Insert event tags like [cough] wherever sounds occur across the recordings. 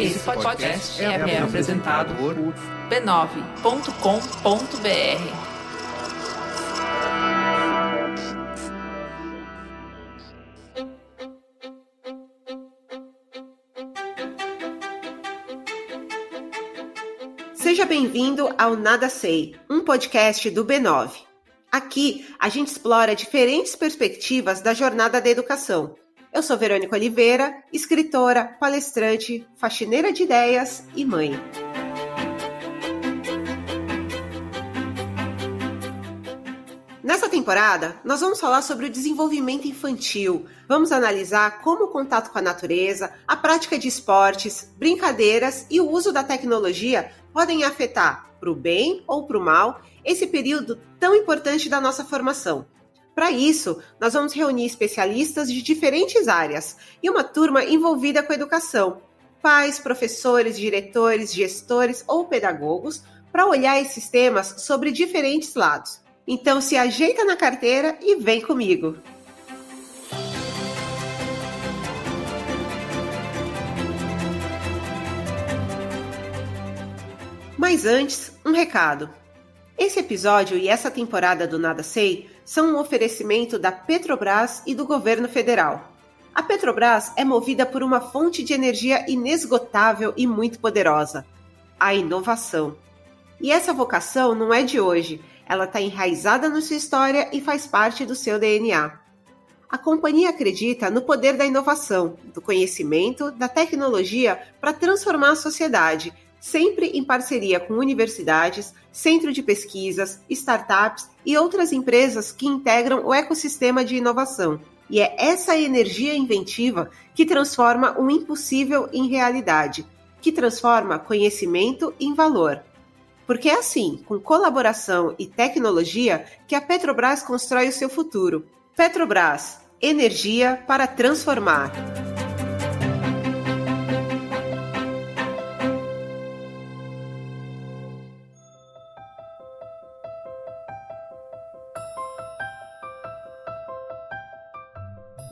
Esse podcast é, é apresentado por b9.com.br. Seja bem-vindo ao Nada Sei, um podcast do B9. Aqui a gente explora diferentes perspectivas da jornada da educação. Eu sou Verônica Oliveira, escritora, palestrante, faxineira de ideias e mãe. Nessa temporada, nós vamos falar sobre o desenvolvimento infantil. Vamos analisar como o contato com a natureza, a prática de esportes, brincadeiras e o uso da tecnologia podem afetar, para o bem ou para o mal, esse período tão importante da nossa formação. Para isso, nós vamos reunir especialistas de diferentes áreas e uma turma envolvida com a educação, pais, professores, diretores, gestores ou pedagogos, para olhar esses temas sobre diferentes lados. Então se ajeita na carteira e vem comigo. Mas antes, um recado. Esse episódio e essa temporada do Nada Sei são um oferecimento da Petrobras e do governo federal. A Petrobras é movida por uma fonte de energia inesgotável e muito poderosa: a inovação. E essa vocação não é de hoje, ela está enraizada na sua história e faz parte do seu DNA. A companhia acredita no poder da inovação, do conhecimento, da tecnologia para transformar a sociedade sempre em parceria com universidades, centro de pesquisas, startups e outras empresas que integram o ecossistema de inovação. E é essa energia inventiva que transforma o impossível em realidade, que transforma conhecimento em valor. Porque é assim, com colaboração e tecnologia, que a Petrobras constrói o seu futuro. Petrobras, energia para transformar.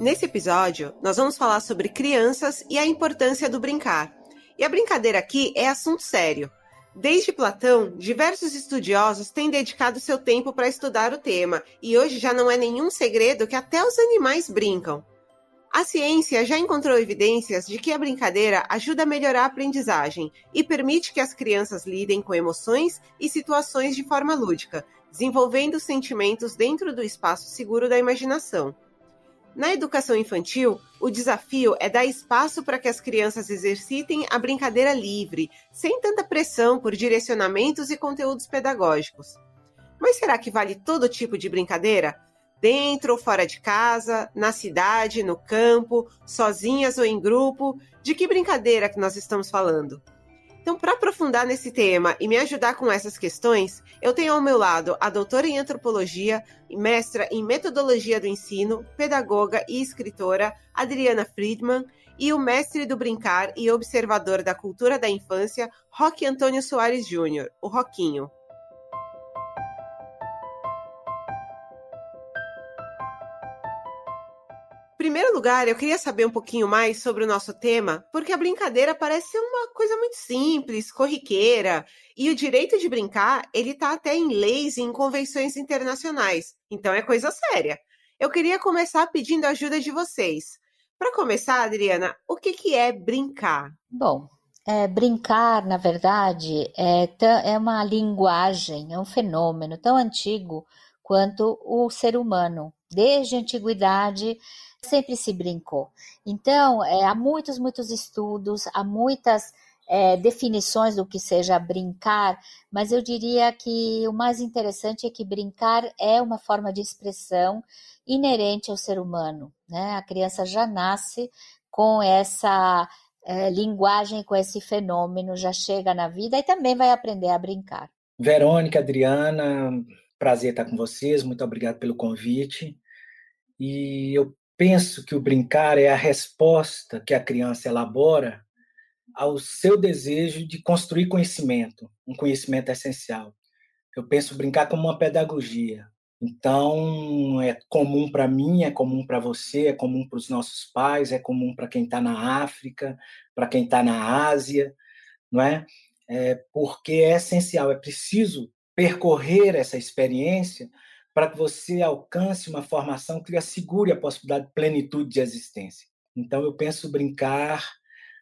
Nesse episódio, nós vamos falar sobre crianças e a importância do brincar. E a brincadeira aqui é assunto sério. Desde Platão, diversos estudiosos têm dedicado seu tempo para estudar o tema, e hoje já não é nenhum segredo que até os animais brincam. A ciência já encontrou evidências de que a brincadeira ajuda a melhorar a aprendizagem e permite que as crianças lidem com emoções e situações de forma lúdica, desenvolvendo sentimentos dentro do espaço seguro da imaginação. Na educação infantil, o desafio é dar espaço para que as crianças exercitem a brincadeira livre, sem tanta pressão por direcionamentos e conteúdos pedagógicos. Mas será que vale todo tipo de brincadeira? Dentro ou fora de casa, na cidade, no campo, sozinhas ou em grupo? De que brincadeira que nós estamos falando? Então, para aprofundar nesse tema e me ajudar com essas questões, eu tenho ao meu lado a doutora em antropologia, mestra em metodologia do ensino, pedagoga e escritora Adriana Friedman e o mestre do brincar e observador da cultura da infância, Roque Antônio Soares Júnior, o Roquinho. Primeiro lugar, eu queria saber um pouquinho mais sobre o nosso tema, porque a brincadeira parece ser uma coisa muito simples, corriqueira, e o direito de brincar, ele tá até em leis e em convenções internacionais. Então é coisa séria. Eu queria começar pedindo a ajuda de vocês. Para começar, Adriana, o que, que é brincar? Bom, é, brincar, na verdade, é, é uma linguagem, é um fenômeno tão antigo quanto o ser humano. Desde a antiguidade, sempre se brincou. Então, é, há muitos, muitos estudos, há muitas é, definições do que seja brincar, mas eu diria que o mais interessante é que brincar é uma forma de expressão inerente ao ser humano. Né? A criança já nasce com essa é, linguagem, com esse fenômeno, já chega na vida e também vai aprender a brincar. Verônica, Adriana, prazer estar com vocês, muito obrigado pelo convite. E eu penso que o brincar é a resposta que a criança elabora ao seu desejo de construir conhecimento, um conhecimento essencial. Eu penso brincar como uma pedagogia, Então, é comum para mim, é comum para você, é comum para os nossos pais, é comum para quem está na África, para quem está na Ásia, não é? é? Porque é essencial, é preciso percorrer essa experiência para que você alcance uma formação que lhe assegure a possibilidade de plenitude de existência. Então, eu penso brincar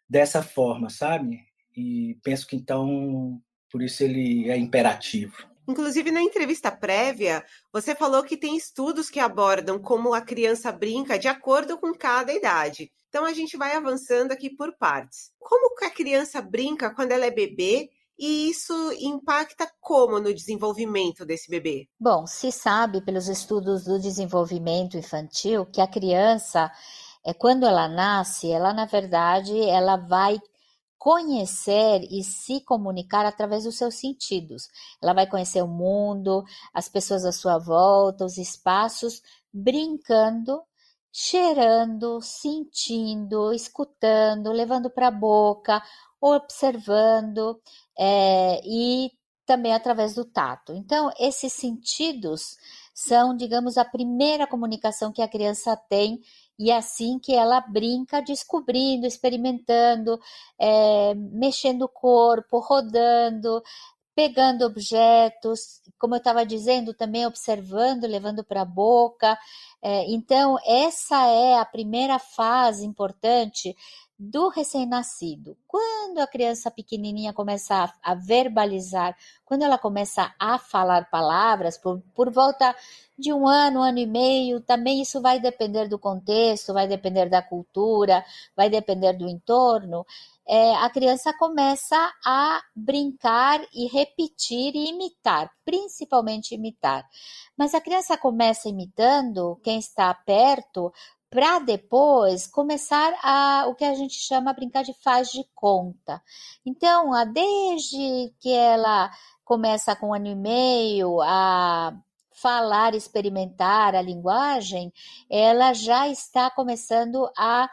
dessa forma, sabe? E penso que, então, por isso ele é imperativo. Inclusive, na entrevista prévia, você falou que tem estudos que abordam como a criança brinca de acordo com cada idade. Então, a gente vai avançando aqui por partes. Como que a criança brinca quando ela é bebê e isso impacta como no desenvolvimento desse bebê? Bom, se sabe pelos estudos do desenvolvimento infantil que a criança, é quando ela nasce, ela na verdade, ela vai conhecer e se comunicar através dos seus sentidos. Ela vai conhecer o mundo, as pessoas à sua volta, os espaços, brincando, cheirando, sentindo, escutando, levando para a boca, observando é, e também através do tato. Então, esses sentidos são, digamos, a primeira comunicação que a criança tem e é assim que ela brinca, descobrindo, experimentando, é, mexendo o corpo, rodando, pegando objetos, como eu estava dizendo, também observando, levando para a boca. É, então, essa é a primeira fase importante do recém-nascido. Quando a criança pequenininha começa a, a, verbalizar, quando ela começa a falar palavras, por, por volta de um ano, um ano e meio, também isso vai depender do contexto, vai depender da cultura, vai depender do entorno. É, a criança começa a brincar e repetir e imitar, principalmente imitar. Mas a criança começa imitando quem está perto para depois começar a o que a gente chama brincar de faz de conta. Então, a, desde que ela começa com um ano e meio a falar, experimentar a linguagem, ela já está começando a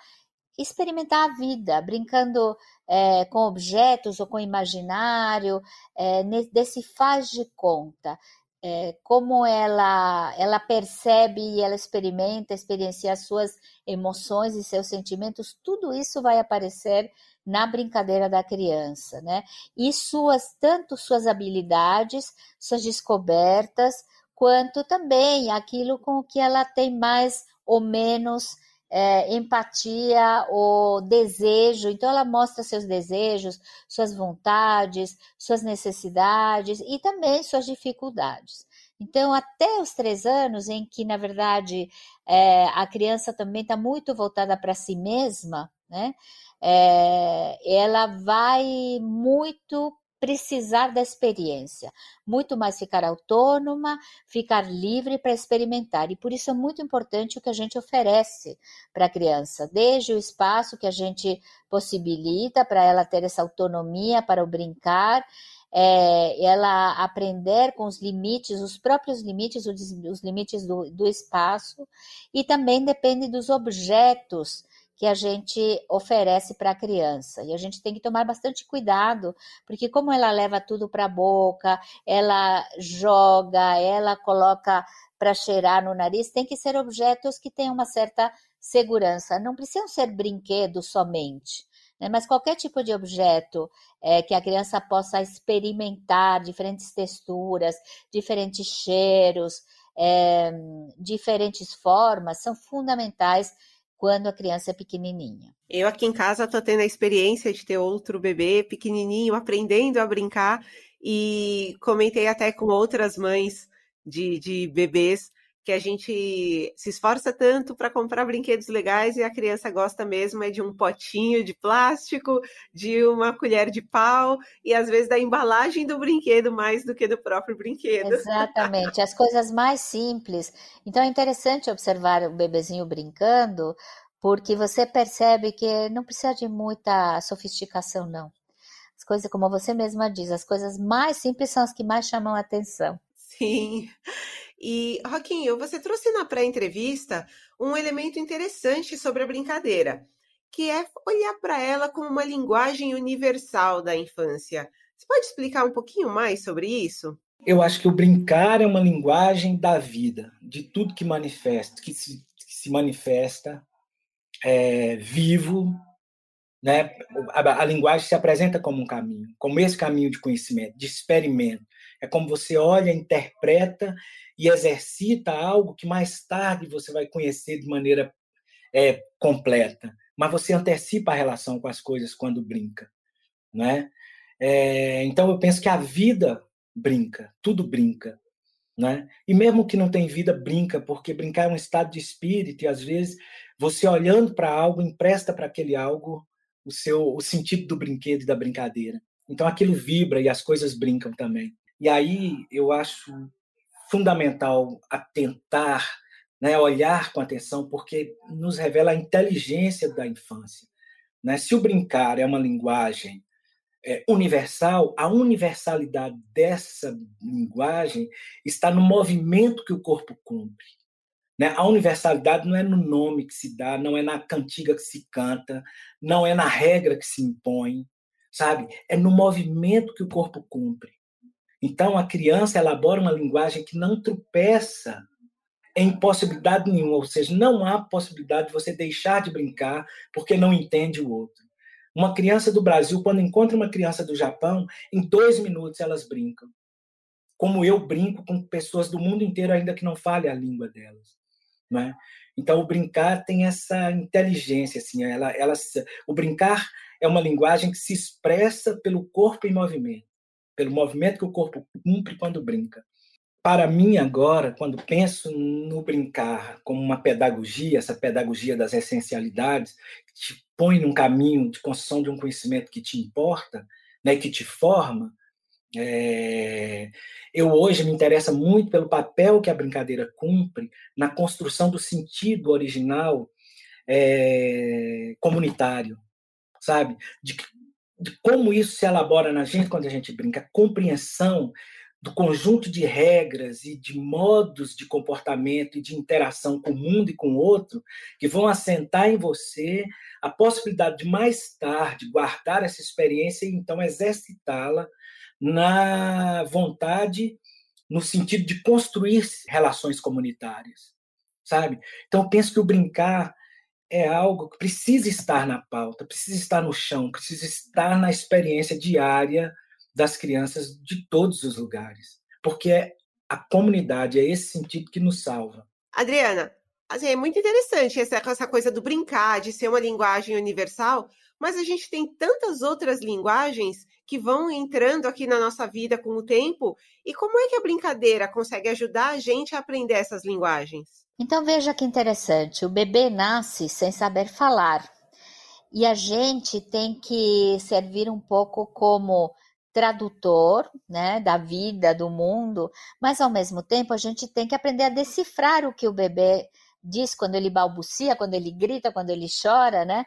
experimentar a vida, brincando é, com objetos ou com imaginário, é, desse faz de conta é, como ela, ela percebe e ela experimenta, experiencia as suas emoções e seus sentimentos, tudo isso vai aparecer na brincadeira da criança, né? E suas, tanto suas habilidades, suas descobertas, quanto também aquilo com o que ela tem mais ou menos é, empatia ou desejo. Então, ela mostra seus desejos, suas vontades, suas necessidades e também suas dificuldades. Então, até os três anos, em que, na verdade, é, a criança também está muito voltada para si mesma, né? É, ela vai muito precisar da experiência, muito mais ficar autônoma, ficar livre para experimentar. E por isso é muito importante o que a gente oferece para a criança, desde o espaço que a gente possibilita para ela ter essa autonomia para o brincar, é, ela aprender com os limites, os próprios limites, os, limites do, do espaço, e também depende dos objetos que a gente oferece para a criança. E a gente tem que tomar bastante cuidado, porque como ela leva tudo para a boca, ela joga, ela coloca para cheirar no nariz, tem que ser objetos que tenham uma certa segurança. Não precisam ser brinquedos somente. Né? Mas qualquer tipo de objeto é, que a criança possa experimentar diferentes texturas, diferentes cheiros, é, diferentes formas, são fundamentais quando a criança é pequenininha. Eu aqui em casa estou tendo a experiência de ter outro bebê pequenininho aprendendo a brincar e comentei até com outras mães de, de bebês que a gente se esforça tanto para comprar brinquedos legais e a criança gosta mesmo é de um potinho de plástico, de uma colher de pau e às vezes da embalagem do brinquedo mais do que do próprio brinquedo. Exatamente, as coisas mais simples. Então é interessante observar o bebezinho brincando, porque você percebe que não precisa de muita sofisticação não. As coisas, como você mesma diz, as coisas mais simples são as que mais chamam a atenção. Sim. E, Roquinho, você trouxe na pré-entrevista um elemento interessante sobre a brincadeira, que é olhar para ela como uma linguagem universal da infância. Você pode explicar um pouquinho mais sobre isso? Eu acho que o brincar é uma linguagem da vida, de tudo que manifesta, que se, que se manifesta é, vivo, né? A, a, linguagem se apresenta como um caminho, como esse caminho de conhecimento, de experimento. É como você olha, interpreta e exercita algo que mais tarde você vai conhecer de maneira é, completa. Mas você antecipa a relação com as coisas quando brinca, né? É, então eu penso que a vida brinca, tudo brinca. Né? E mesmo que não tem vida, brinca, porque brincar é um estado de espírito, e às vezes você olhando para algo, empresta para aquele algo o seu o sentido do brinquedo e da brincadeira. Então aquilo vibra e as coisas brincam também. E aí eu acho fundamental atentar, né, olhar com atenção, porque nos revela a inteligência da infância. Né? Se o brincar é uma linguagem é, universal, a universalidade dessa linguagem está no movimento que o corpo cumpre. Né? A universalidade não é no nome que se dá, não é na cantiga que se canta, não é na regra que se impõe, sabe? É no movimento que o corpo cumpre. Então, a criança elabora uma linguagem que não tropeça em possibilidade nenhuma, ou seja, não há possibilidade de você deixar de brincar porque não entende o outro. Uma criança do Brasil, quando encontra uma criança do Japão, em dois minutos elas brincam. Como eu brinco com pessoas do mundo inteiro, ainda que não fale a língua delas. Né? Então, o brincar tem essa inteligência. Assim, ela, ela, o brincar é uma linguagem que se expressa pelo corpo em movimento, pelo movimento que o corpo cumpre quando brinca. Para mim, agora, quando penso no brincar como uma pedagogia, essa pedagogia das essencialidades, que põe num caminho de construção de um conhecimento que te importa, né, que te forma, é, eu hoje me interessa muito pelo papel que a brincadeira cumpre na construção do sentido original é, comunitário, sabe? De, como isso se elabora na gente quando a gente brinca, a compreensão do conjunto de regras e de modos de comportamento e de interação com o mundo e com o outro, que vão assentar em você a possibilidade de mais tarde guardar essa experiência e então exercitá-la na vontade, no sentido de construir relações comunitárias, sabe? Então, eu penso que o brincar é algo que precisa estar na pauta, precisa estar no chão, precisa estar na experiência diária das crianças de todos os lugares, porque é a comunidade, é esse sentido que nos salva. Adriana, assim, é muito interessante essa, essa coisa do brincar, de ser uma linguagem universal, mas a gente tem tantas outras linguagens que vão entrando aqui na nossa vida com o tempo, e como é que a brincadeira consegue ajudar a gente a aprender essas linguagens? Então veja que interessante, o bebê nasce sem saber falar. E a gente tem que servir um pouco como tradutor, né, da vida, do mundo, mas ao mesmo tempo a gente tem que aprender a decifrar o que o bebê diz quando ele balbucia, quando ele grita, quando ele chora, né?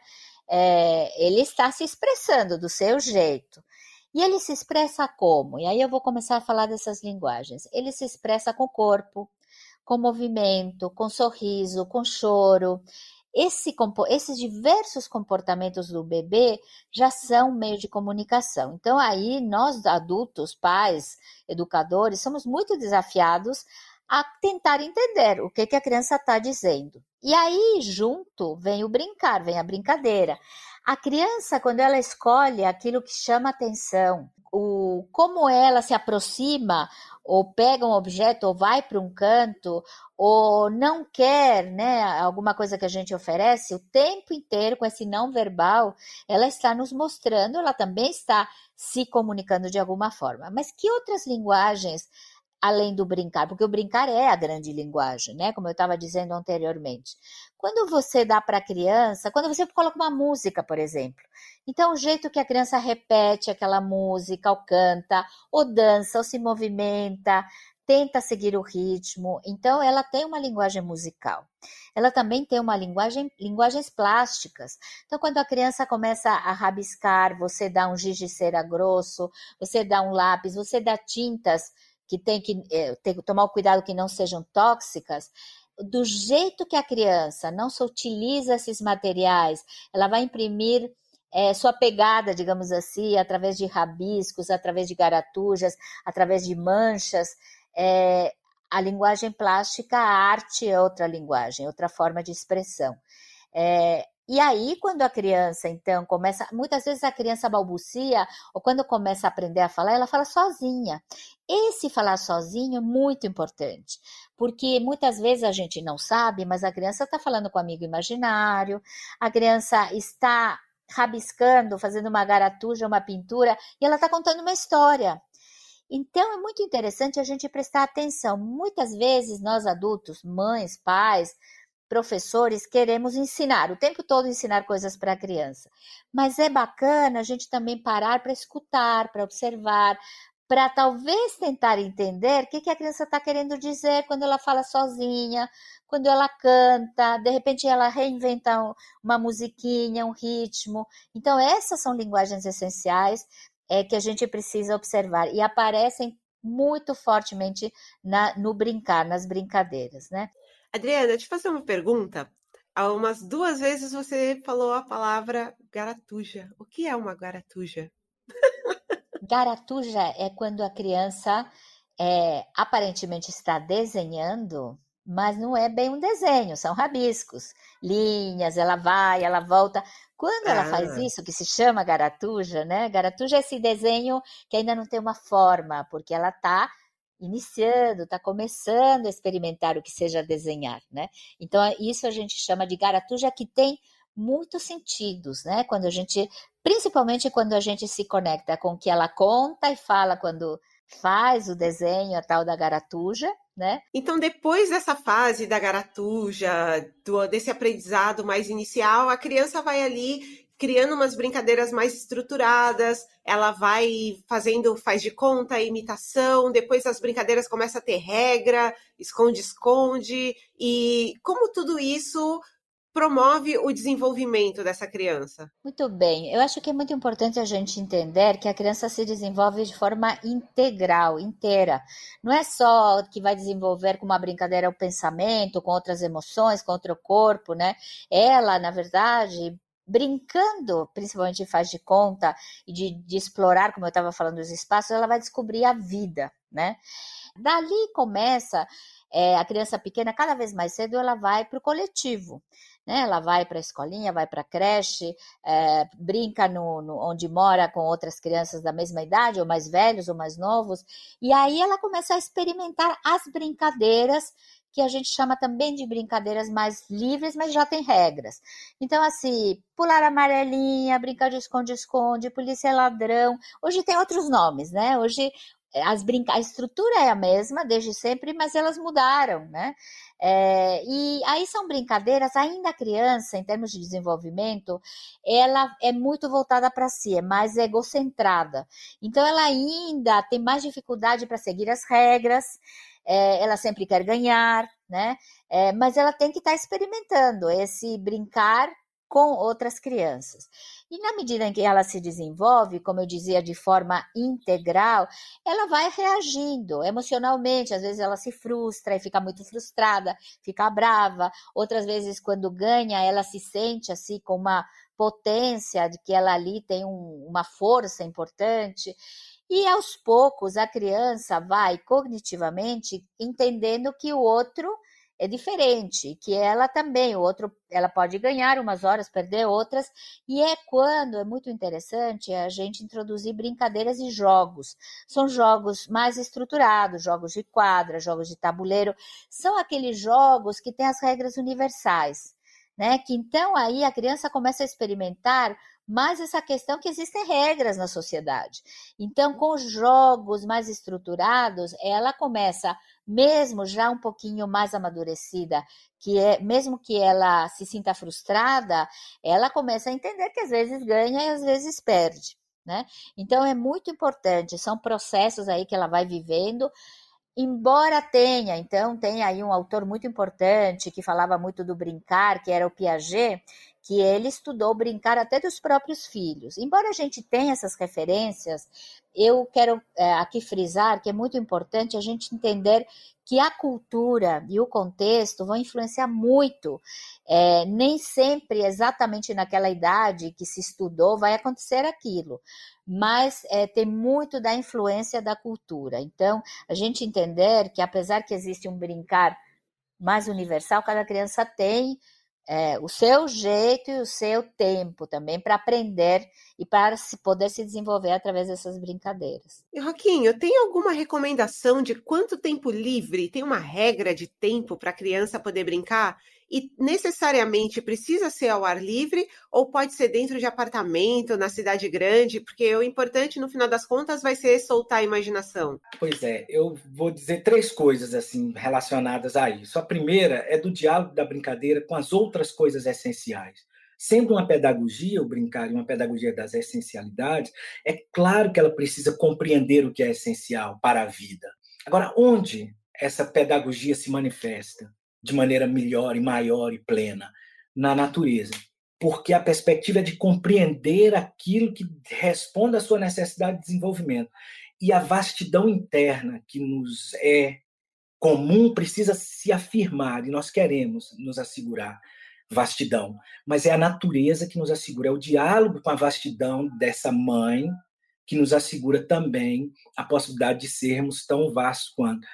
É, ele está se expressando do seu jeito. E ele se expressa como? E aí eu vou começar a falar dessas linguagens. Ele se expressa com o corpo, com movimento, com sorriso, com choro. Esse, esses diversos comportamentos do bebê já são meio de comunicação. Então, aí, nós adultos, pais, educadores, somos muito desafiados a tentar entender o que, que a criança está dizendo. E aí, junto, vem o brincar, vem a brincadeira. A criança, quando ela escolhe aquilo que chama atenção, o, como ela se aproxima ou pega um objeto ou vai para um canto ou não quer, né, alguma coisa que a gente oferece, o tempo inteiro com esse não verbal, ela está nos mostrando, ela também está se comunicando de alguma forma. Mas que outras linguagens além do brincar, porque o brincar é a grande linguagem, né? Como eu estava dizendo anteriormente. Quando você dá para a criança, quando você coloca uma música, por exemplo, então o jeito que a criança repete aquela música, ou canta, ou dança, ou se movimenta, tenta seguir o ritmo, então ela tem uma linguagem musical. Ela também tem uma linguagem, linguagens plásticas. Então, quando a criança começa a rabiscar, você dá um giz de cera grosso, você dá um lápis, você dá tintas que tem que, é, tomar o cuidado que não sejam tóxicas, do jeito que a criança não se utiliza esses materiais, ela vai imprimir é, sua pegada, digamos assim, através de rabiscos, através de garatujas, através de manchas. É, a linguagem plástica, a arte é outra linguagem, outra forma de expressão. É, e aí, quando a criança, então, começa. Muitas vezes a criança balbucia, ou quando começa a aprender a falar, ela fala sozinha. Esse falar sozinho é muito importante, porque muitas vezes a gente não sabe, mas a criança está falando com um amigo imaginário, a criança está rabiscando, fazendo uma garatuja, uma pintura, e ela está contando uma história. Então é muito interessante a gente prestar atenção. Muitas vezes nós adultos, mães, pais, professores queremos ensinar, o tempo todo ensinar coisas para a criança. Mas é bacana a gente também parar para escutar, para observar, para talvez tentar entender o que, que a criança está querendo dizer quando ela fala sozinha, quando ela canta, de repente ela reinventa uma musiquinha, um ritmo. Então, essas são linguagens essenciais é, que a gente precisa observar e aparecem muito fortemente na, no brincar, nas brincadeiras, né? Adriana, deixa eu fazer uma pergunta. Há umas duas vezes você falou a palavra garatuja. O que é uma garatuja? Garatuja é quando a criança é, aparentemente está desenhando, mas não é bem um desenho, são rabiscos, linhas, ela vai, ela volta. Quando ela ah. faz isso, que se chama garatuja, né? Garatuja é esse desenho que ainda não tem uma forma, porque ela está iniciando, está começando a experimentar o que seja desenhar, né? Então, é, isso a gente chama de garatuja que tem muitos sentidos, né? Quando a gente, principalmente quando a gente se conecta com o que ela conta e fala quando faz o desenho, a tal da garatuja, né? Então, depois dessa fase da garatuja, do, desse aprendizado mais inicial, a criança vai ali criando umas brincadeiras mais estruturadas, ela vai fazendo faz de conta, imitação, depois as brincadeiras começam a ter regra, esconde-esconde, e como tudo isso promove o desenvolvimento dessa criança? Muito bem. Eu acho que é muito importante a gente entender que a criança se desenvolve de forma integral, inteira. Não é só que vai desenvolver com uma brincadeira o pensamento, com outras emoções, com outro corpo, né? Ela, na verdade, brincando, principalmente faz de conta e de, de explorar, como eu estava falando, os espaços, ela vai descobrir a vida, né? Dali começa é, a criança pequena, cada vez mais cedo, ela vai para o coletivo. Né? Ela vai para a escolinha, vai para a creche, é, brinca no, no, onde mora com outras crianças da mesma idade, ou mais velhos, ou mais novos, e aí ela começa a experimentar as brincadeiras que a gente chama também de brincadeiras mais livres, mas já tem regras. Então, assim, pular amarelinha, brincar de esconde-esconde, polícia ladrão. Hoje tem outros nomes, né? Hoje eh, as brinca... a estrutura é a mesma desde sempre, mas elas mudaram, né? É, e aí são brincadeiras, ainda a criança, em termos de desenvolvimento, ela é muito voltada para si, é mais egocentrada. Então, ela ainda tem mais dificuldade para seguir as regras, é, ela sempre quer ganhar, né? É, mas ela tem que estar tá experimentando esse brincar com outras crianças. E na medida em que ela se desenvolve, como eu dizia, de forma integral, ela vai reagindo emocionalmente. Às vezes ela se frustra e fica muito frustrada, fica brava. Outras vezes, quando ganha, ela se sente assim com uma potência de que ela ali tem um, uma força importante. E aos poucos a criança vai cognitivamente entendendo que o outro é diferente, que ela também, o outro, ela pode ganhar umas horas, perder outras, e é quando é muito interessante a gente introduzir brincadeiras e jogos. São jogos mais estruturados, jogos de quadra, jogos de tabuleiro, são aqueles jogos que têm as regras universais, né? Que então aí a criança começa a experimentar mas essa questão que existem regras na sociedade. Então, com jogos mais estruturados, ela começa, mesmo já um pouquinho mais amadurecida, que é, mesmo que ela se sinta frustrada, ela começa a entender que às vezes ganha e às vezes perde. Né? Então é muito importante, são processos aí que ela vai vivendo, embora tenha, então tem aí um autor muito importante que falava muito do brincar, que era o Piaget, que ele estudou brincar até dos próprios filhos. Embora a gente tenha essas referências, eu quero é, aqui frisar que é muito importante a gente entender que a cultura e o contexto vão influenciar muito. É, nem sempre, exatamente naquela idade que se estudou, vai acontecer aquilo, mas é, tem muito da influência da cultura. Então, a gente entender que, apesar que existe um brincar mais universal, cada criança tem é, o seu jeito e o seu tempo também para aprender e para se poder se desenvolver através dessas brincadeiras. E Roquinho, tem alguma recomendação de quanto tempo livre? Tem uma regra de tempo para a criança poder brincar? E necessariamente precisa ser ao ar livre ou pode ser dentro de apartamento, na cidade grande? Porque o importante, no final das contas, vai ser soltar a imaginação. Pois é, eu vou dizer três coisas assim relacionadas a isso. A primeira é do diálogo da brincadeira com as outras coisas essenciais. Sendo uma pedagogia, o brincar uma pedagogia das essencialidades, é claro que ela precisa compreender o que é essencial para a vida. Agora, onde essa pedagogia se manifesta? De maneira melhor e maior e plena na natureza. Porque a perspectiva é de compreender aquilo que responde à sua necessidade de desenvolvimento. E a vastidão interna que nos é comum precisa se afirmar, e nós queremos nos assegurar vastidão. Mas é a natureza que nos assegura, é o diálogo com a vastidão dessa mãe que nos assegura também a possibilidade de sermos tão vastos quanto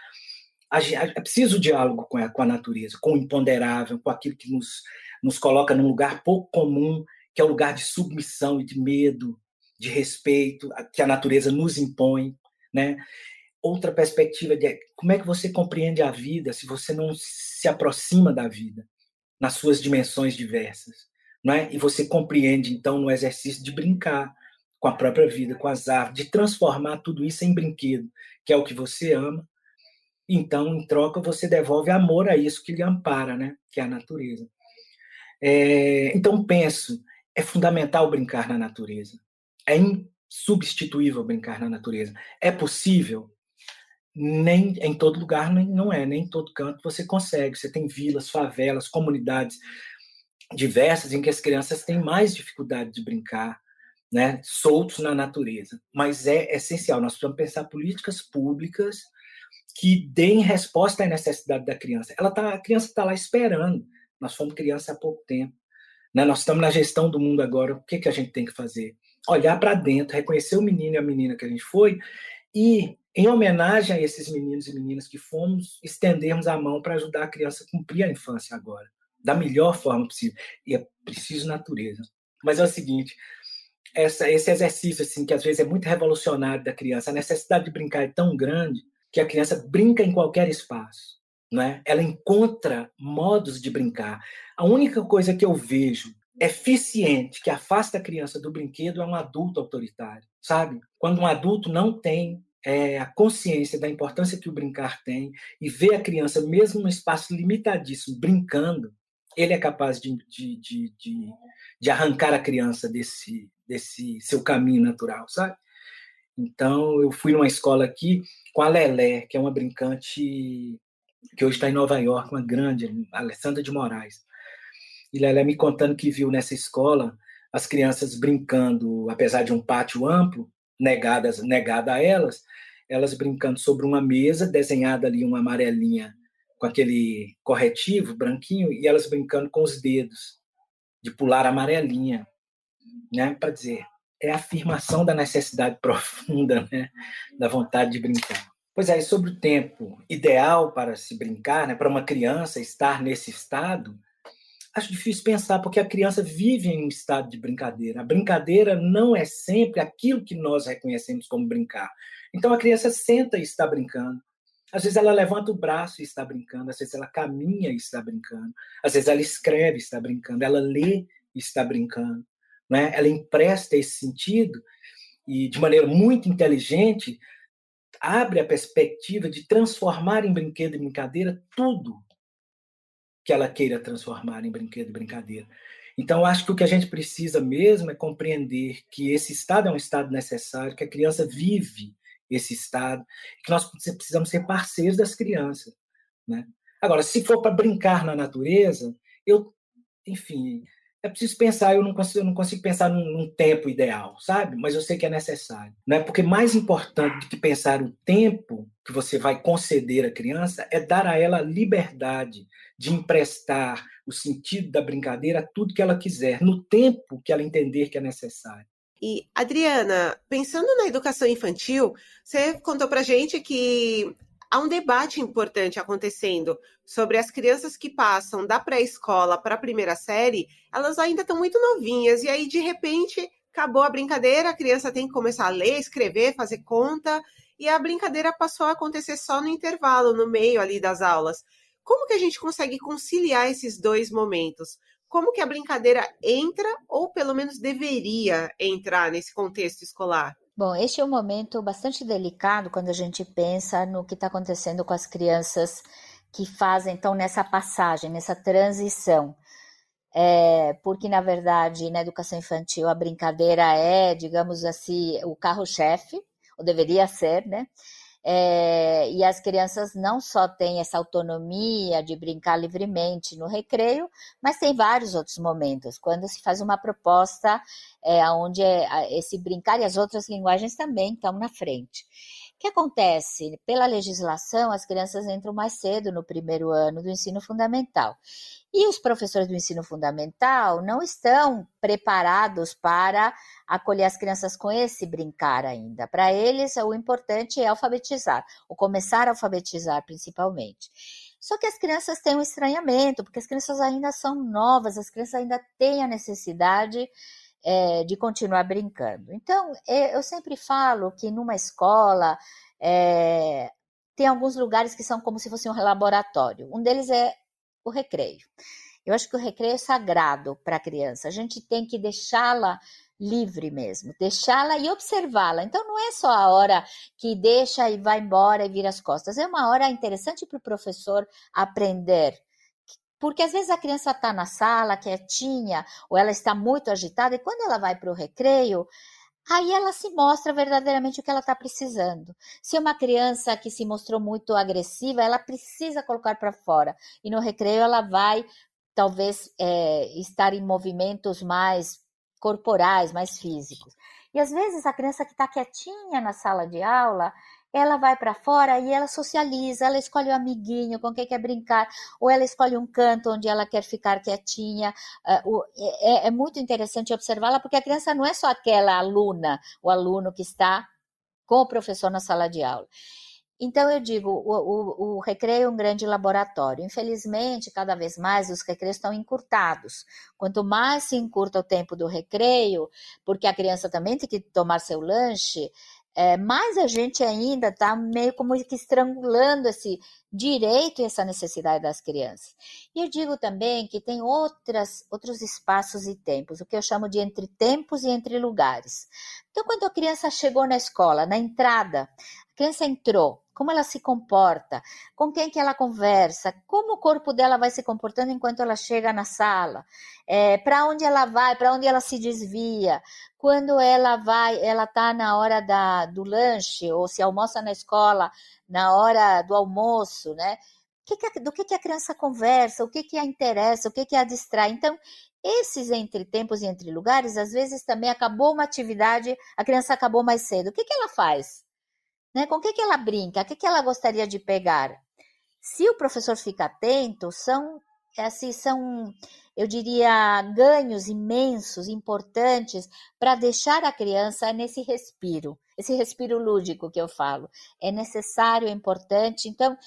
é preciso o diálogo com a, com a natureza, com o imponderável, com aquilo que nos, nos coloca num lugar pouco comum, que é o lugar de submissão e de medo, de respeito, que a natureza nos impõe, né? Outra perspectiva de como é que você compreende a vida se você não se aproxima da vida nas suas dimensões diversas, não é? E você compreende então no exercício de brincar com a própria vida, com as árvores, de transformar tudo isso em brinquedo, que é o que você ama, então, em troca, você devolve amor a isso que lhe ampara, né? que é a natureza. É, então, penso, é fundamental brincar na natureza. É insubstituível brincar na natureza. É possível? Nem em todo lugar nem, não é, nem em todo canto você consegue. Você tem vilas, favelas, comunidades diversas em que as crianças têm mais dificuldade de brincar, né, soltos na natureza. Mas é essencial, nós precisamos pensar políticas públicas que deem resposta à necessidade da criança. Ela tá, a criança está lá esperando. Nós fomos criança há pouco tempo. Né? Nós estamos na gestão do mundo agora. O que, que a gente tem que fazer? Olhar para dentro, reconhecer o menino e a menina que a gente foi e, em homenagem a esses meninos e meninas que fomos, estendermos a mão para ajudar a criança a cumprir a infância agora, da melhor forma possível. E é preciso natureza. Mas é o seguinte, essa, esse exercício assim que às vezes é muito revolucionário da criança, a necessidade de brincar é tão grande que a criança brinca em qualquer espaço, não é? Ela encontra modos de brincar. A única coisa que eu vejo eficiente que afasta a criança do brinquedo é um adulto autoritário, sabe? Quando um adulto não tem é, a consciência da importância que o brincar tem e vê a criança, mesmo num espaço limitadíssimo, brincando, ele é capaz de, de, de, de, de arrancar a criança desse, desse seu caminho natural, sabe? Então, eu fui numa escola aqui com a Lelé, que é uma brincante que hoje está em Nova York, uma grande, Alessandra de Moraes. E Lelé me contando que viu nessa escola as crianças brincando, apesar de um pátio amplo, negadas, negada a elas, elas brincando sobre uma mesa, desenhada ali uma amarelinha com aquele corretivo branquinho, e elas brincando com os dedos, de pular amarelinha, né, para dizer, é a afirmação da necessidade profunda, né? da vontade de brincar. Pois é, e sobre o tempo ideal para se brincar, né? para uma criança estar nesse estado, acho difícil pensar, porque a criança vive em um estado de brincadeira. A brincadeira não é sempre aquilo que nós reconhecemos como brincar. Então a criança senta e está brincando. Às vezes ela levanta o braço e está brincando, às vezes ela caminha e está brincando, às vezes ela escreve e está brincando, ela lê e está brincando né? ela empresta esse sentido e, de maneira muito inteligente, abre a perspectiva de transformar em brinquedo e brincadeira tudo que ela queira transformar em brinquedo e brincadeira. Então, acho que o que a gente precisa mesmo é compreender que esse estado é um estado necessário, que a criança vive esse estado, que nós precisamos ser parceiros das crianças. Né? Agora, se for para brincar na natureza, eu, enfim, é preciso pensar, eu não consigo, eu não consigo pensar num, num, tempo ideal, sabe? Mas eu sei que é necessário. Né? Porque mais importante do que pensar o tempo que você vai conceder à criança é dar a ela liberdade de emprestar o sentido da brincadeira a tudo que ela quiser, no tempo que ela entender que é necessário. E, Adriana, pensando na educação infantil, você contou pra gente que há um debate importante acontecendo sobre as crianças que passam da pré-escola para a primeira série, elas ainda estão muito novinhas, e aí, de repente, acabou a brincadeira, a criança tem que começar a ler, escrever, fazer conta, e a brincadeira passou a acontecer só no intervalo, no meio ali das aulas. Como que a gente consegue conciliar esses dois momentos? Como que a brincadeira entra, ou pelo menos deveria entrar nesse contexto escolar? Bom, este é um momento bastante delicado quando a gente pensa no que está acontecendo com as crianças que fazem, então, nessa passagem, nessa transição. É, porque, na verdade, na educação infantil, a brincadeira é, digamos assim, o carro-chefe, ou deveria ser, né? É, e as crianças não só têm essa autonomia de brincar livremente no recreio, mas tem vários outros momentos, quando se faz uma proposta é, onde é, esse brincar e as outras linguagens também estão na frente. Que acontece? Pela legislação, as crianças entram mais cedo no primeiro ano do ensino fundamental. E os professores do ensino fundamental não estão preparados para acolher as crianças com esse brincar ainda. Para eles, o importante é alfabetizar, ou começar a alfabetizar principalmente. Só que as crianças têm um estranhamento, porque as crianças ainda são novas, as crianças ainda têm a necessidade é, de continuar brincando. Então, é, eu sempre falo que numa escola é, tem alguns lugares que são como se fosse um laboratório. Um deles é o recreio. Eu acho que o recreio é sagrado para a criança. A gente tem que deixá-la livre mesmo, deixá-la e observá-la. Então não é só a hora que deixa e vai embora e vira as costas. É uma hora interessante para o professor aprender. Porque às vezes a criança está na sala quietinha ou ela está muito agitada e quando ela vai para o recreio, aí ela se mostra verdadeiramente o que ela está precisando. Se é uma criança que se mostrou muito agressiva, ela precisa colocar para fora. E no recreio ela vai, talvez, é, estar em movimentos mais corporais, mais físicos. E às vezes a criança que está quietinha na sala de aula, ela vai para fora e ela socializa, ela escolhe um amiguinho com quem quer brincar, ou ela escolhe um canto onde ela quer ficar quietinha. Uh, é, é, muito interessante observá-la, porque a criança não é só aquela aluna, o aluno que está com o professor na sala de aula. Então, eu digo, o, o, o, recreio é um grande laboratório. Infelizmente, cada vez mais os recreios estão encurtados. Quanto mais se encurta o tempo do recreio, porque a criança também tem que tomar seu lanche, é, mas a gente ainda está meio como que estrangulando esse direito e essa necessidade das crianças. E eu digo também que tem outras, outros espaços e tempos, o que eu chamo de entre tempos e entre lugares. Então, quando a criança chegou na escola, na entrada, a criança entrou, como ela se comporta, com quem que ela conversa, como o corpo dela vai se comportando enquanto ela chega na sala, é, para onde ela vai, para onde ela se desvia, quando ela vai, ela está na hora da, do lanche, ou se almoça na escola, na hora do almoço, né? Que que do que, que a criança conversa, o que, que a interessa, o que, que a distrai. Então, esses entre tempos e entre lugares, às vezes também acabou uma atividade, a criança acabou mais cedo. O que, que ela faz? Né? Com o que, que ela brinca? O que, que ela gostaria de pegar? Se o professor fica atento, são assim, são, eu diria, ganhos imensos, importantes, para deixar a criança nesse respiro, esse respiro lúdico que eu falo. É necessário, é importante. Então,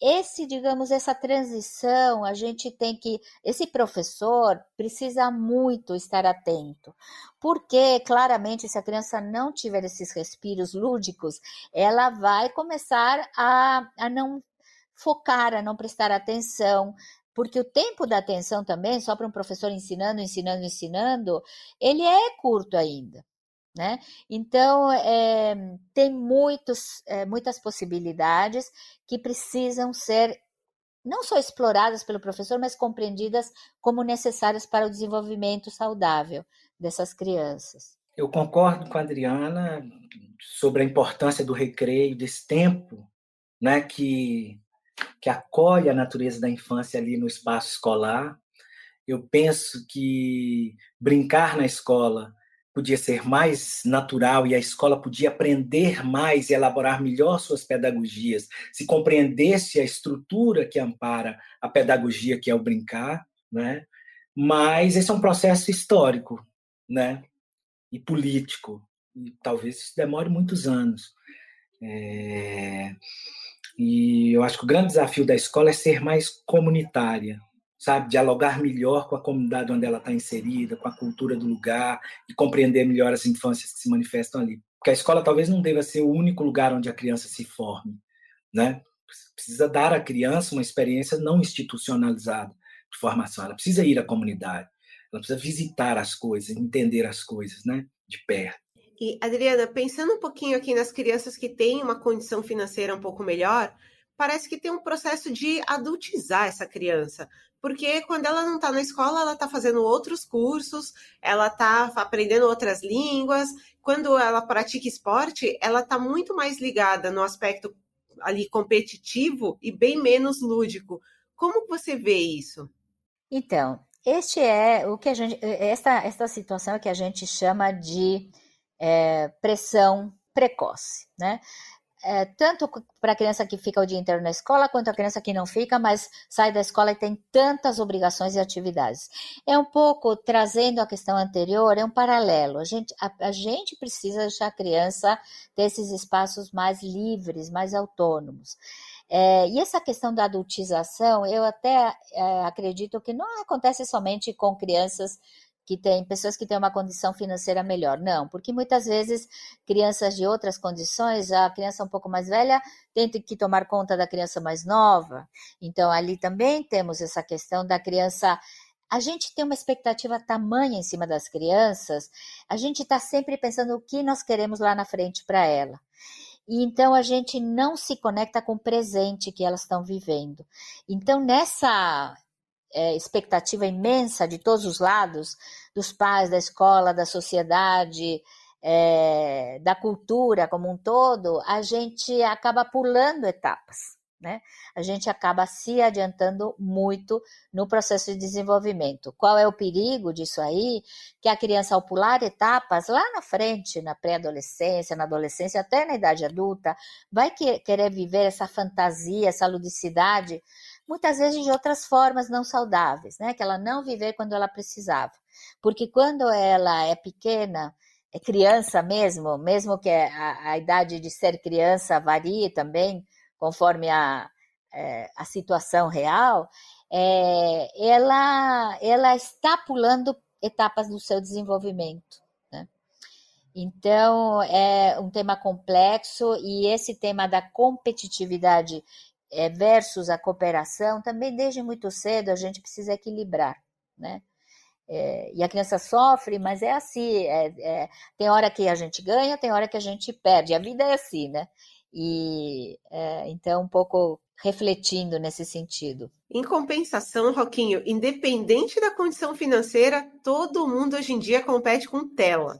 esse, digamos, essa transição, a gente tem que, esse professor precisa muito estar atento, porque claramente se a criança não tiver esses respiros lúdicos, ela vai começar a, a não focar, a não prestar atenção, porque o tempo da atenção também, só para um professor ensinando, ensinando, ensinando, ele é curto ainda. Né? Então, é, tem muitos, é, muitas possibilidades que precisam ser não só exploradas pelo professor, mas compreendidas como necessárias para o desenvolvimento saudável dessas crianças. Eu concordo com a Adriana sobre a importância do recreio, desse tempo né, que, que acolhe a natureza da infância ali no espaço escolar. Eu penso que brincar na escola podia ser mais natural e a escola podia aprender mais e elaborar melhor suas pedagogias, se compreendesse a estrutura que ampara a pedagogia que é o brincar, né? Mas esse é um processo histórico, né? E político, e talvez isso demore muitos anos. É... E eu acho que o grande desafio da escola é ser mais comunitária, sabe? Dialogar melhor com a comunidade onde ela está inserida, com a cultura do lugar e compreender melhor as infâncias que se manifestam ali. Porque a escola talvez não deva ser o único lugar onde a criança se forme, né? Precisa dar à criança uma experiência não institucionalizada de formação. Ela precisa ir à comunidade, ela precisa visitar as coisas, entender as coisas, né? De perto. E Adriana, pensando um pouquinho aqui nas crianças que têm uma condição financeira um pouco melhor, parece que tem um processo de adultizar essa criança. Porque quando ela não está na escola, ela está fazendo outros cursos, ela está aprendendo outras línguas. Quando ela pratica esporte, ela está muito mais ligada no aspecto ali competitivo e bem menos lúdico. Como você vê isso? Então, este é o que a gente, esta, esta situação é que a gente chama de é, pressão precoce, né? É, tanto para a criança que fica o dia inteiro na escola, quanto a criança que não fica, mas sai da escola e tem tantas obrigações e atividades. É um pouco trazendo a questão anterior, é um paralelo. A gente, a, a gente precisa deixar a criança ter esses espaços mais livres, mais autônomos. É, e essa questão da adultização, eu até é, acredito que não acontece somente com crianças que tem pessoas que têm uma condição financeira melhor. Não, porque muitas vezes crianças de outras condições, a criança um pouco mais velha tem que tomar conta da criança mais nova. Então, ali também temos essa questão da criança. A gente tem uma expectativa tamanha em cima das crianças, a gente está sempre pensando o que nós queremos lá na frente para ela. E então a gente não se conecta com o presente que elas estão vivendo. Então, nessa é, expectativa imensa de todos os lados, dos pais, da escola, da sociedade, é, da cultura como um todo, a gente acaba pulando etapas. Né? A gente acaba se adiantando muito no processo de desenvolvimento. Qual é o perigo disso aí? Que a criança, ao pular etapas lá na frente, na pré-adolescência, na adolescência, até na idade adulta, vai querer viver essa fantasia, essa ludicidade muitas vezes de outras formas não saudáveis, né? Que ela não viver quando ela precisava. Porque quando ela é pequena, é criança mesmo, mesmo que a, a idade de ser criança varie também, conforme a, é, a situação real, é, ela, ela está pulando etapas do seu desenvolvimento. Né? Então, é um tema complexo e esse tema da competitividade é, versus a cooperação, também desde muito cedo a gente precisa equilibrar, né? É, e a criança sofre, mas é assim, é, é, tem hora que a gente ganha, tem hora que a gente perde, a vida é assim, né? E é, então um pouco refletindo nesse sentido. Em compensação, Roquinho, independente da condição financeira, todo mundo hoje em dia compete com tela.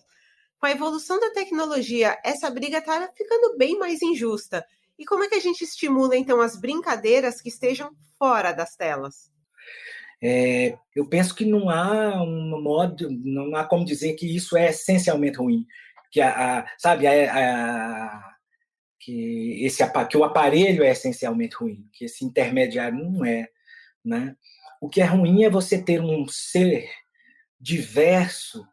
Com a evolução da tecnologia, essa briga está ficando bem mais injusta. E como é que a gente estimula, então, as brincadeiras que estejam fora das telas? É, eu penso que não há um modo, não há como dizer que isso é essencialmente ruim, que a, a sabe, a, a, que esse que o aparelho é essencialmente ruim, que esse intermediário não é, né? O que é ruim é você ter um ser diverso,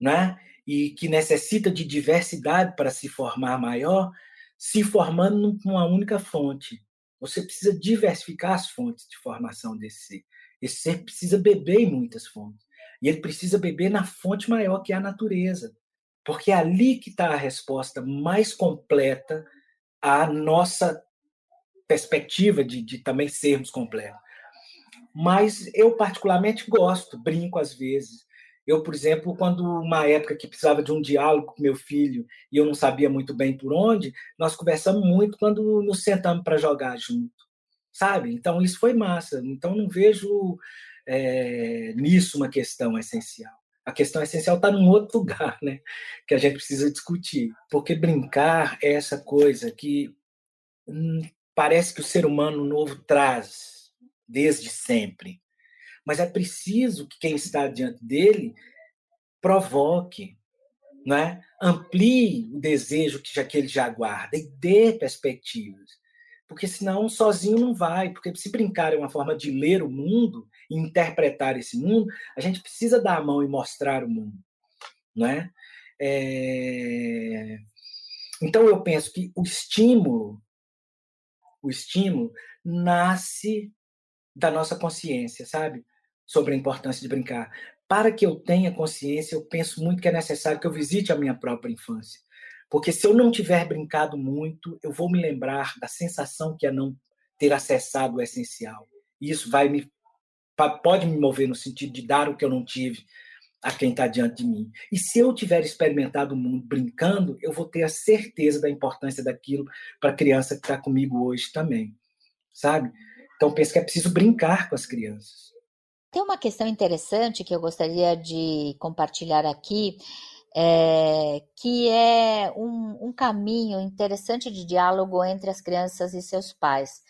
né? E que necessita de diversidade para se formar maior, se formando numa única fonte. Você precisa diversificar as fontes de formação desse ser. Esse ser precisa beber em muitas fontes. E ele precisa beber na fonte maior, que é a natureza. Porque é ali que está a resposta mais completa à nossa perspectiva de, de também sermos completos. Mas eu, particularmente, gosto, brinco às vezes, eu, por exemplo, quando uma época que precisava de um diálogo com meu filho e eu não sabia muito bem por onde, nós conversamos muito quando nos sentamos para jogar junto, sabe? Então isso foi massa. Então não vejo é, nisso uma questão essencial. A questão essencial está num outro [laughs] lugar, né? Que a gente precisa discutir, porque brincar é essa coisa que hum, parece que o ser humano novo traz desde sempre mas é preciso que quem está diante dele provoque, né? amplie o desejo que, já, que ele já guarda e dê perspectivas. Porque senão sozinho não vai. Porque se brincar é uma forma de ler o mundo e interpretar esse mundo, a gente precisa dar a mão e mostrar o mundo. Né? É... Então eu penso que o estímulo, o estímulo nasce da nossa consciência, sabe? Sobre a importância de brincar. Para que eu tenha consciência, eu penso muito que é necessário que eu visite a minha própria infância. Porque se eu não tiver brincado muito, eu vou me lembrar da sensação que é não ter acessado o essencial. E isso vai me pode me mover no sentido de dar o que eu não tive a quem está diante de mim. E se eu tiver experimentado o mundo brincando, eu vou ter a certeza da importância daquilo para a criança que está comigo hoje também, sabe? Então penso que é preciso brincar com as crianças. Tem uma questão interessante que eu gostaria de compartilhar aqui, é, que é um, um caminho interessante de diálogo entre as crianças e seus pais.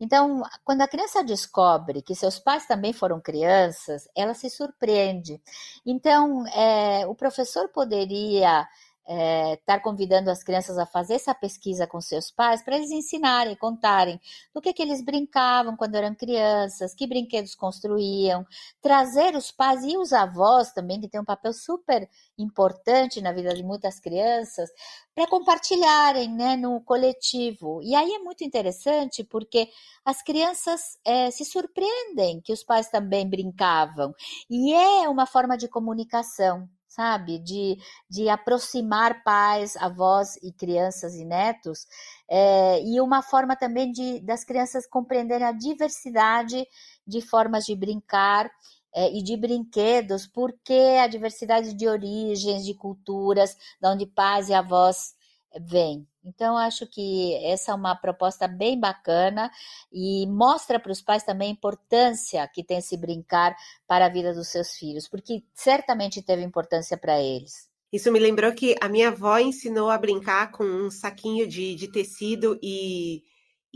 Então, quando a criança descobre que seus pais também foram crianças, ela se surpreende. Então, é, o professor poderia é, estar convidando as crianças a fazer essa pesquisa com seus pais para eles ensinarem, contarem do que, que eles brincavam quando eram crianças, que brinquedos construíam, trazer os pais e os avós também, que tem um papel super importante na vida de muitas crianças, para compartilharem né, no coletivo. E aí é muito interessante porque as crianças é, se surpreendem que os pais também brincavam. E é uma forma de comunicação sabe? De, de aproximar pais, avós e crianças e netos, é, e uma forma também de das crianças compreenderem a diversidade de formas de brincar é, e de brinquedos, porque a diversidade de origens, de culturas, de onde pais e avós vêm. Então, acho que essa é uma proposta bem bacana e mostra para os pais também a importância que tem esse brincar para a vida dos seus filhos, porque certamente teve importância para eles. Isso me lembrou que a minha avó ensinou a brincar com um saquinho de, de tecido e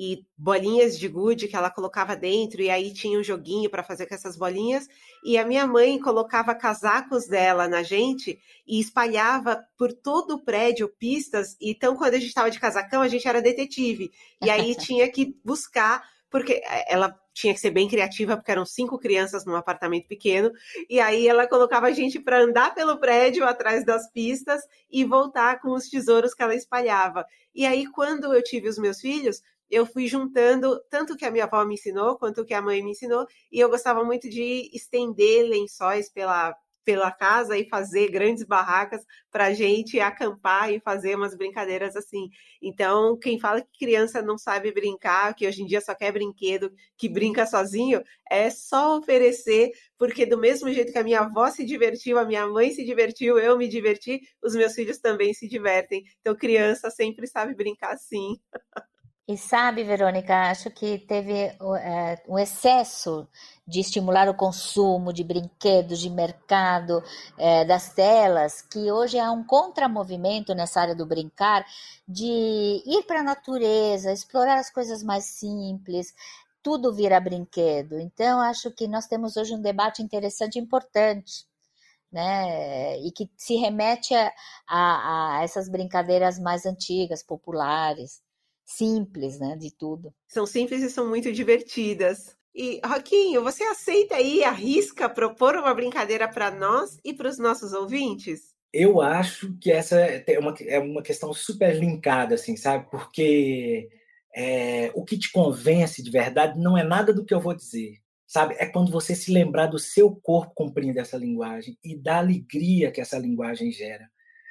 e bolinhas de gude que ela colocava dentro, e aí tinha um joguinho para fazer com essas bolinhas. E a minha mãe colocava casacos dela na gente e espalhava por todo o prédio pistas. Então, quando a gente estava de casacão, a gente era detetive. E aí [laughs] tinha que buscar, porque ela tinha que ser bem criativa, porque eram cinco crianças num apartamento pequeno. E aí ela colocava a gente para andar pelo prédio atrás das pistas e voltar com os tesouros que ela espalhava. E aí, quando eu tive os meus filhos, eu fui juntando tanto que a minha avó me ensinou quanto que a mãe me ensinou, e eu gostava muito de estender lençóis pela, pela casa e fazer grandes barracas para gente acampar e fazer umas brincadeiras assim. Então, quem fala que criança não sabe brincar, que hoje em dia só quer brinquedo, que brinca sozinho, é só oferecer, porque do mesmo jeito que a minha avó se divertiu, a minha mãe se divertiu, eu me diverti, os meus filhos também se divertem. Então, criança sempre sabe brincar sim. [laughs] E sabe, Verônica, acho que teve é, um excesso de estimular o consumo de brinquedos, de mercado, é, das telas, que hoje há um contramovimento nessa área do brincar, de ir para a natureza, explorar as coisas mais simples, tudo vira brinquedo. Então, acho que nós temos hoje um debate interessante e importante. Né? E que se remete a, a, a essas brincadeiras mais antigas, populares simples, né, de tudo. São simples e são muito divertidas. E, Roquinho, você aceita aí, arrisca propor uma brincadeira para nós e para os nossos ouvintes? Eu acho que essa é uma, é uma questão super linkada, assim, sabe? Porque é, o que te convence de verdade não é nada do que eu vou dizer, sabe? É quando você se lembrar do seu corpo cumprindo essa linguagem e da alegria que essa linguagem gera.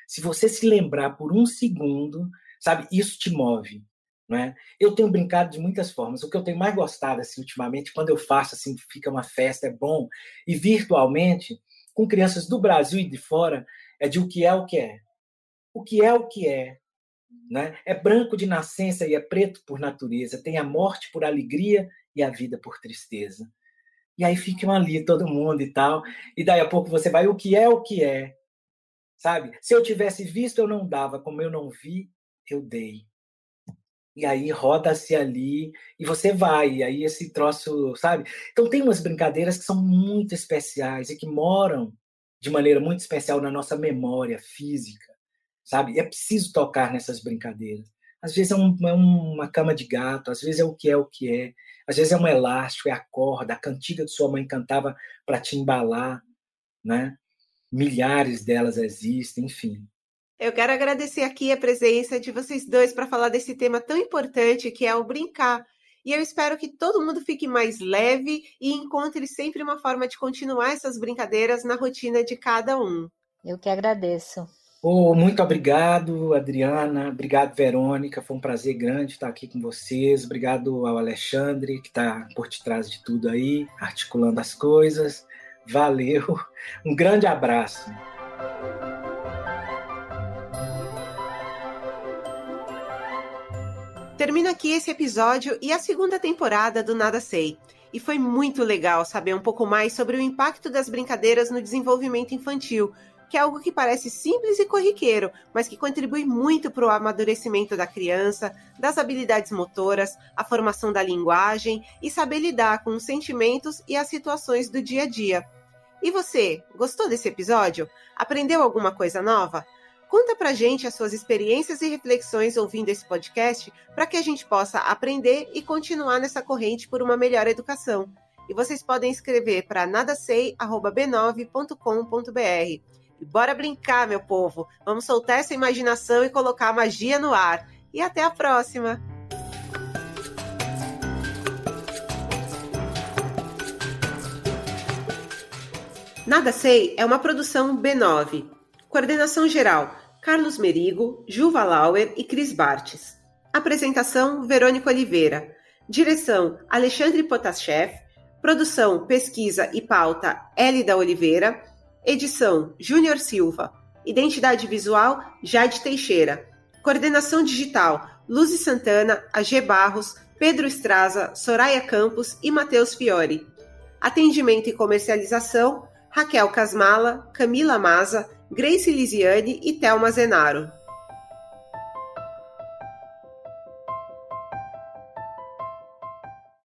Se você se lembrar por um segundo, sabe? Isso te move. Né? Eu tenho brincado de muitas formas. O que eu tenho mais gostado assim, ultimamente, quando eu faço assim, fica uma festa, é bom, e virtualmente, com crianças do Brasil e de fora, é de o que é o que é. O que é o que é. Né? É branco de nascença e é preto por natureza, tem a morte por alegria e a vida por tristeza. E aí ficam ali todo mundo e tal, e daí a pouco você vai, o que é o que é. Sabe? Se eu tivesse visto, eu não dava, como eu não vi, eu dei. E aí roda-se ali e você vai, e aí esse troço, sabe? Então tem umas brincadeiras que são muito especiais e que moram de maneira muito especial na nossa memória física, sabe? E é preciso tocar nessas brincadeiras. Às vezes é, um, é, uma cama de gato, às vezes é o que é o que é, às vezes é um elástico, é a corda, a cantiga que sua mãe cantava para te embalar, né? Milhares delas existem, enfim. Eu quero agradecer aqui a presença de vocês dois para falar desse tema tão importante que é o brincar. E eu espero que todo mundo fique mais leve e encontre sempre uma forma de continuar essas brincadeiras na rotina de cada um. Eu que agradeço. Oh, muito obrigado, Adriana. Obrigado, Verônica. Foi um prazer grande estar aqui com vocês. Obrigado ao Alexandre, que está por detrás de tudo aí, articulando as coisas. Valeu. Um grande abraço. Termina aqui esse episódio e a segunda temporada do Nada Sei. E foi muito legal saber um pouco mais sobre o impacto das brincadeiras no desenvolvimento infantil, que é algo que parece simples e corriqueiro, mas que contribui muito para o amadurecimento da criança, das habilidades motoras, a formação da linguagem e saber lidar com os sentimentos e as situações do dia a dia. E você, gostou desse episódio? Aprendeu alguma coisa nova? Conta pra gente as suas experiências e reflexões ouvindo esse podcast para que a gente possa aprender e continuar nessa corrente por uma melhor educação. E vocês podem escrever para nadasei@b9.com.br. E bora brincar, meu povo. Vamos soltar essa imaginação e colocar a magia no ar. E até a próxima. Nada Sei é uma produção B9. Coordenação geral: Carlos Merigo, Juva Lauer e Cris Bartes. Apresentação: Verônica Oliveira. Direção: Alexandre Potashev. Produção, pesquisa e pauta: Elida Oliveira. Edição: Júnior Silva. Identidade visual: Jade Teixeira. Coordenação digital: Luzi Santana, AG Barros, Pedro Estraza, Soraya Campos e Matheus Fiore. Atendimento e comercialização: Raquel Casmala, Camila Maza, Grace Lisiane e Thelma Zenaro.